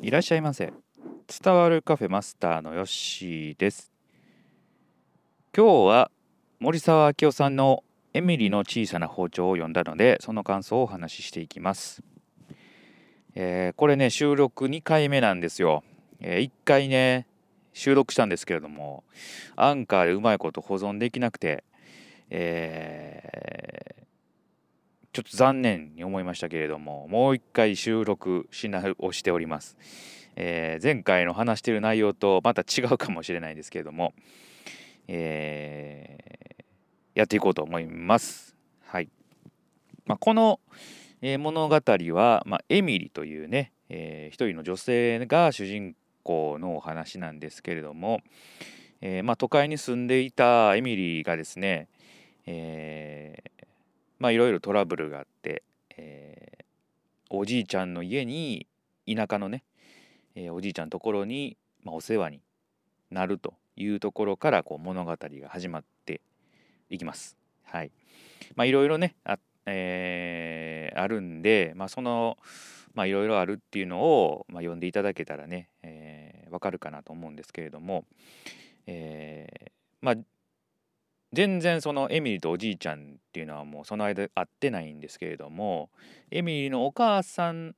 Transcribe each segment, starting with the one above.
いらっしゃいませ。伝わるカフェマスターのヨッシーです。今日は森沢明夫さんのエミリの小さな包丁を読んだのでその感想をお話ししていきます、えー、これね収録2回目なんですよ、えー、1回ね収録したんですけれどもアンカーでうまいこと保存できなくてえー、ちょっと残念に思いましたけれどももう一回収録し直しております、えー、前回の話している内容とまた違うかもしれないですけれども、えー、やっていこうと思います。はい、まあ、この、えー、物語は、まあ、エミリというね、えー、一人の女性が主人公のお話なんですけれども、えーまあ、都会に住んでいたエミリーがですね、えー、まあいろいろトラブルがあって、えー、おじいちゃんの家に田舎のね、えー、おじいちゃんのところに、まあ、お世話になるというところからこう物語が始まっていきます。はい。まあいろいろねあ,、えー、あるんで、まあ、そのまあいろいろあるっていうのを、まあ、読んでいただけたらね、えー、わかるかなと思うんですけれども、えー、まあ全然そのエミリーとおじいちゃんっていうのはもうその間会ってないんですけれどもエミリーのお母さん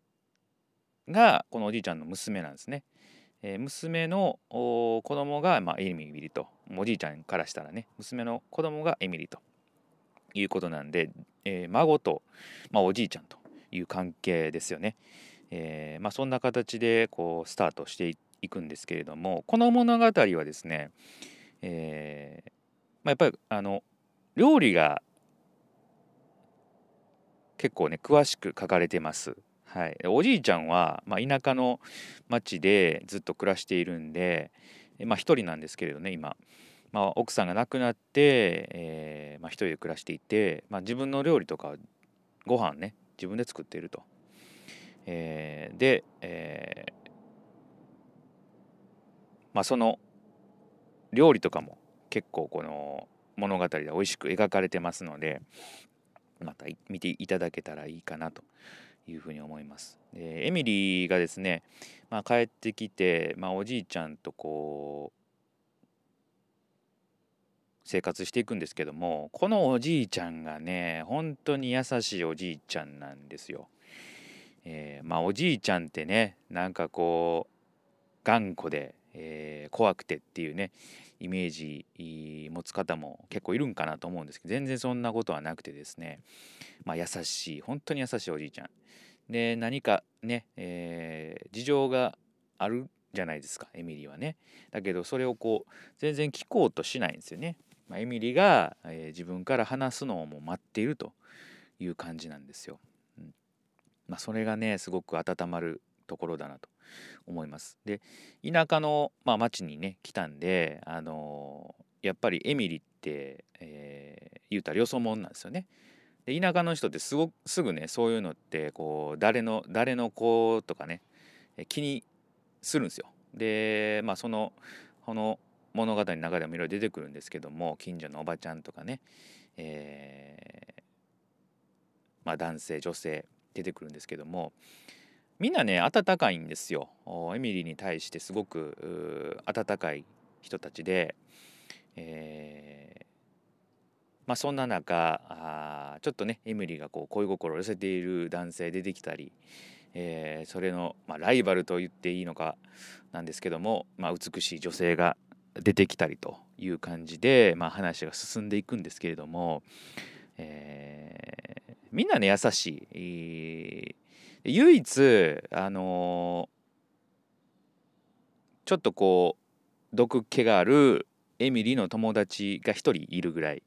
がこのおじいちゃんの娘なんですね。えー、娘の子供が、まあ、エミリーとおじいちゃんからしたらね娘の子供がエミリーということなんで、えー、孫と、まあ、おじいちゃんという関係ですよね。えーまあ、そんな形でこうスタートしていくんですけれどもこの物語はですね、えー、あ、やっぱりあの料理が結構ね詳しく書かれてます。はい、おじいちゃんは、まあ、田舎の町でずっと暮らしているんで、まあ、一人なんですけれどね今、まあ、奥さんが亡くなって、えーまあ、一人で暮らしていて、ま、自分の料理とかご飯ね自分で作っていると。えー、で、えーま、その料理とかも結構この物語で美味しく描かれてますのでまた見ていただけたらいいかなというふうに思います。でエミリーがですね、まあ、帰ってきて、まあ、おじいちゃんとこう生活していくんですけどもこのおじいちゃんがね本当に優しいおじいちゃんなんですよ。えー、まあおじいちゃんってねなんかこう頑固で、えー、怖くてっていうねイメージ持つ方も結構いるんかなと思うんですけど全然そんなことはなくてですね、まあ、優しい本当に優しいおじいちゃん。で何かね、えー、事情があるじゃないですかエミリーはね。だけどそれをこう全然聞こうとしないんですよね、まあ、エミリーが、えー、自分から話すのをもう待っているという感じなんですよ、うん。まあ、それがねすごく温まるところだなと。思います。で田舎の、まあ、町にね来たんで、あのー、やっぱりエミリって、えー、言うたらよそ者なんですよね。で田舎の人ってすごすぐねそういうのってこう誰の誰の子とかね気にするんですよ。でまあそのこの物語の中でもいろいろ出てくるんですけども近所のおばちゃんとかね、えー、まあ、男性女性出てくるんですけどもみんなね温かいんですよ。エミリーに対してすごく温かい人たちで、えー、まあそんな中あちょっとねエミリーがこう恋心を寄せている男性出てきたり、えー、それの、まあ、ライバルと言っていいのかなんですけども、まあ、美しい女性が出てきたりという感じで、まあ、話が進んでいくんですけれども、えー、みんなね優しい唯一あのー、ちょっとこう毒気があるエミリーの友達が1人いるぐらい、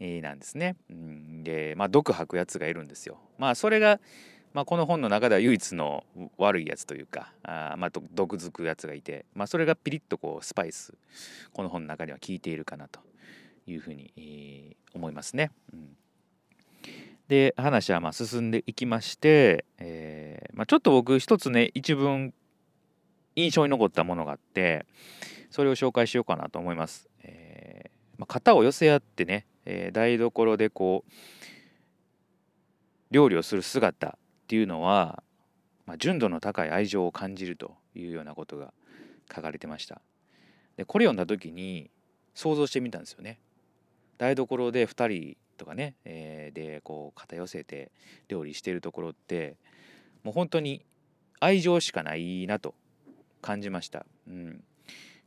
なんですね。でまあ毒吐くやつがいるんですよ。まあそれが、まあ、この本の中では唯一の悪いやつというかあ、まあ、毒づくやつがいて、まあ、それがピリッとこうスパイスこの本の中には効いているかなというふうに、えー、思いますね。うんで話はまあ進んでいきまして、えーまあ、ちょっと僕一つね一文印象に残ったものがあってそれを紹介しようかなと思います。えーまあ、型を寄せ合ってね、えー、台所でこう料理をする姿っていうのはまあ、純度の高い愛情を感じるというようなことが書かれてましたでこれ読んだ時に想像してみたんですよね台所で2人とかね、えー、でこう肩寄せて料理してるところってもう本当に愛情しかないなと感じました。うん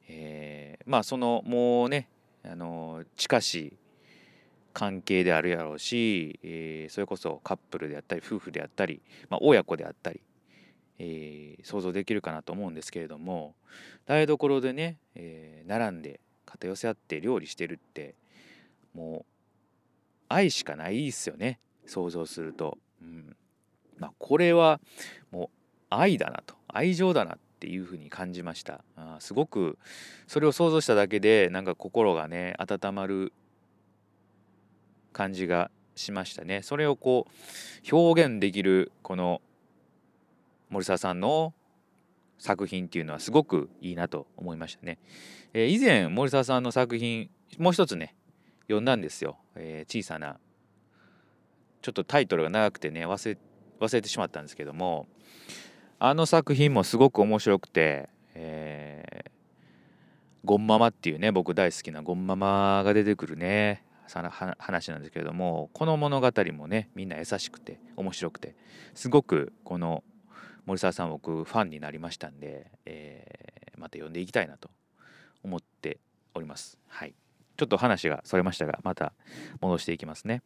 えー、まあそのもうねあの近しい関係であるやろうし、えー、それこそカップルであったり夫婦であったり、まあ、親子であったり、えー、想像できるかなと思うんですけれども台所でね、えー、並んで肩寄せ合って料理してるってもう愛しかないっすよね。想像すると、うん。まあ、これはもう愛だなと。愛情だなっていうふうに感じました。あすごくそれを想像しただけでなんか心がね温まる感じがしましたね。それをこう表現できるこの森沢さんの作品っていうのはすごくいいなと思いましたね、えー、以前森沢さんの作品もう一つね読んだんですよ、えー、小さな。ちょっとタイトルが長くてね忘れ忘れてしまったんですけども。あの作品もすごく面白くて、えー、ゴンママっていうね僕大好きなゴンママが出てくるね話なんですけれどもこの物語もねみんな優しくて面白くてすごくこの森沢さん僕ファンになりましたんで、えー、また読んでいきたいなと思っております。はい。ちょっと話がそれましたが、また戻していきますね。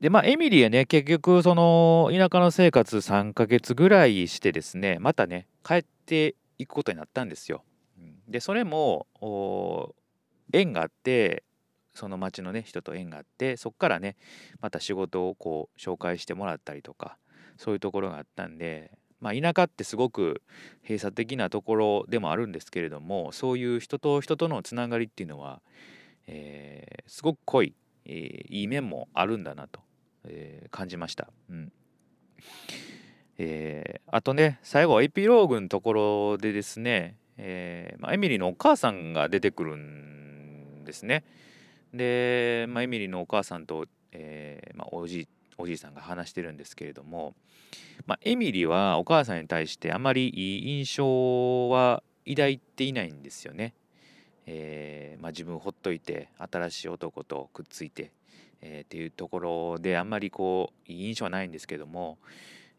で、まあ、エミリーはね、結局、その、田舎の生活3ヶ月ぐらいしてですね、またね、帰っていくことになったんですよ。で、それも、縁があって、その町のね、人と縁があって、そこからね、また仕事をこう、紹介してもらったりとか、そういうところがあったんで、まあ、田舎ってすごく閉鎖的なところでもあるんですけれどもそういう人と人とのつながりっていうのは、えー、すごく濃い、えー、いい面もあるんだなと、えー、感じました。うんえー、あとね最後エピローグのところでですね、えーまあ、エミリーのお母さんが出てくるんですね。で、まあ、エミリーのお母さんと、えーまあ、おじおじいさんが話してるんですけれども、まあ、エミリはお母さんに対してあまりいい印象は抱いていないんですよね。えー、まあ、自分ほっといて新しい男とくっついて、えー、っていうところであんまりこういい印象はないんですけども、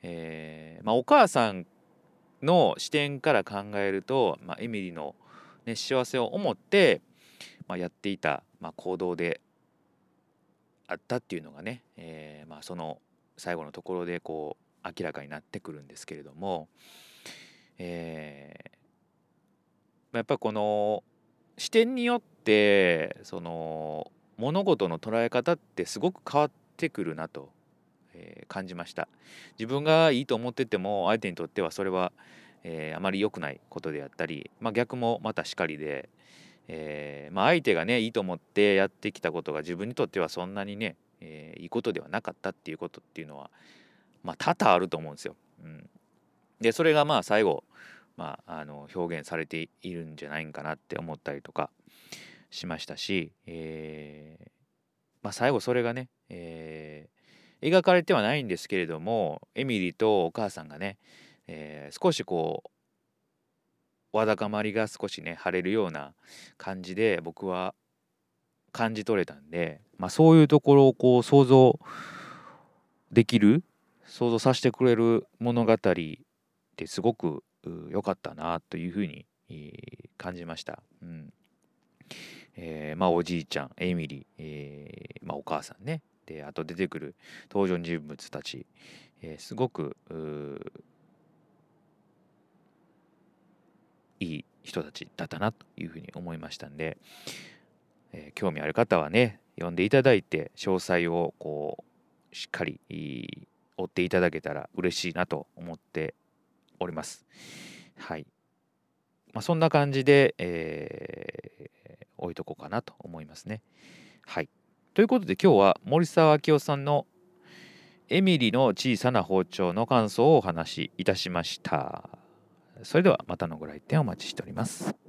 えー、まあ、お母さんの視点から考えると、まあ、エミリの、ね、幸せを思って、ま、やっていた、まあ、行動であったっていうのがね、えー、まあ、その最後のところでこう明らかになってくるんですけれども、えー、やっぱこの視点によってその物事の捉え方ってすごく変わってくるなと、えー、感じました。自分がいいと思ってても相手にとってはそれは、えー、あまり良くないことであったり、まあ、逆もまたしかりで、えー、まあ、相手がねいいと思ってやってきたことが自分にとってはそんなにね、えー、いいことではなかったっていうことっていうのはまあ多々あると思うんですよ。うん、でそれがまあ最後、まあ、あの表現されているんじゃないかなって思ったりとかしましたし、えー、まあ、最後それがね、えー、描かれてはないんですけれどもエミリーとお母さんがね、え少しこうわだかまりが少しね晴れるような感じで僕は感じ取れたんで、まあ、そういうところをこう想像できる想像させてくれる物語ってすごく良かったなというふうに感じました。うん。えー、まあおじいちゃんエミリー、えー、まあ、お母さんね。であと出てくる登場人物たち、えー、すごくいい人たちだったなというふうに思いましたんで、えー、興味ある方はね読んでいただいて詳細をこうしっかり追っていただけたら嬉しいなと思っております。はい。まあ、そんな感じで、えー、置いとこうかなと思いますね。はい。ということで今日は森沢明夫さんのエミリの小さな包丁の感想をお話しいたしました。それではまたのご来店お待ちしております。